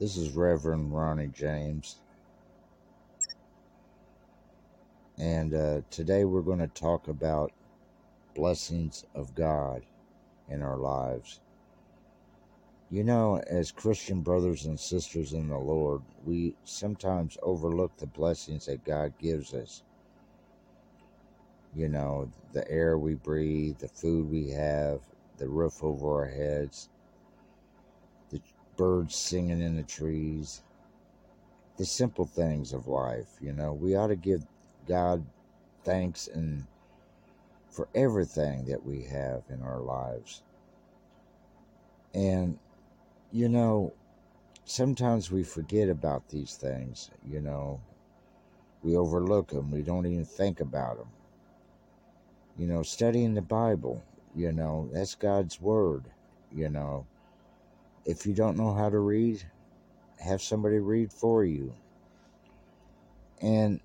This is Reverend Ronnie James. And uh, today we're going to talk about blessings of God in our lives. You know, as Christian brothers and sisters in the Lord, we sometimes overlook the blessings that God gives us. You know, the air we breathe, the food we have, the roof over our heads, birds singing in the trees, the simple things of life. You know, we ought to give God thanks and for everything that we have in our lives. And, you know, sometimes we forget about these things, you know. We overlook them. We don't even think about them. You know, studying the Bible, you know, that's God's Word, you know. If you don't know how to read, have somebody read for you. And,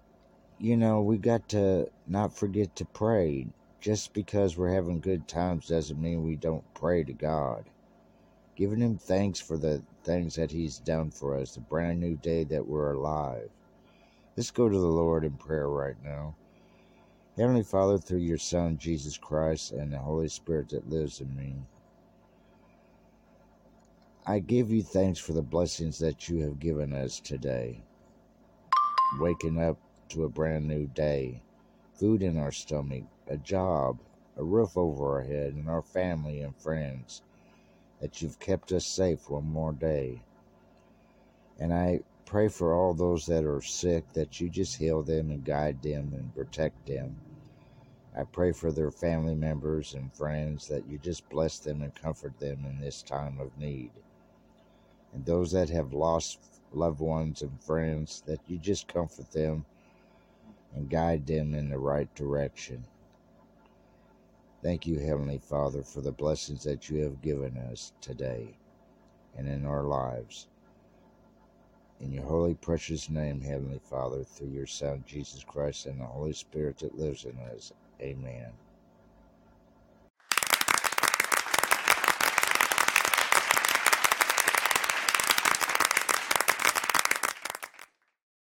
you know, we got to not forget to pray. Just because we're having good times doesn't mean we don't pray to God. Giving Him thanks for the things that He's done for us, the brand new day that we're alive. Let's go to the Lord in prayer right now. Heavenly Father, through your Son, Jesus Christ, and the Holy Spirit that lives in me, I give you thanks for the blessings that you have given us today. Waking up to a brand new day, food in our stomach, a job, a roof over our head, and our family and friends, that you've kept us safe one more day. And I pray for all those that are sick that you just heal them and guide them and protect them. I pray for their family members and friends that you just bless them and comfort them in this time of need. And those that have lost loved ones and friends, that you just comfort them and guide them in the right direction. Thank you, Heavenly Father, for the blessings that you have given us today and in our lives. In your holy, precious name, Heavenly Father, through your Son, Jesus Christ, and the Holy Spirit that lives in us. Amen.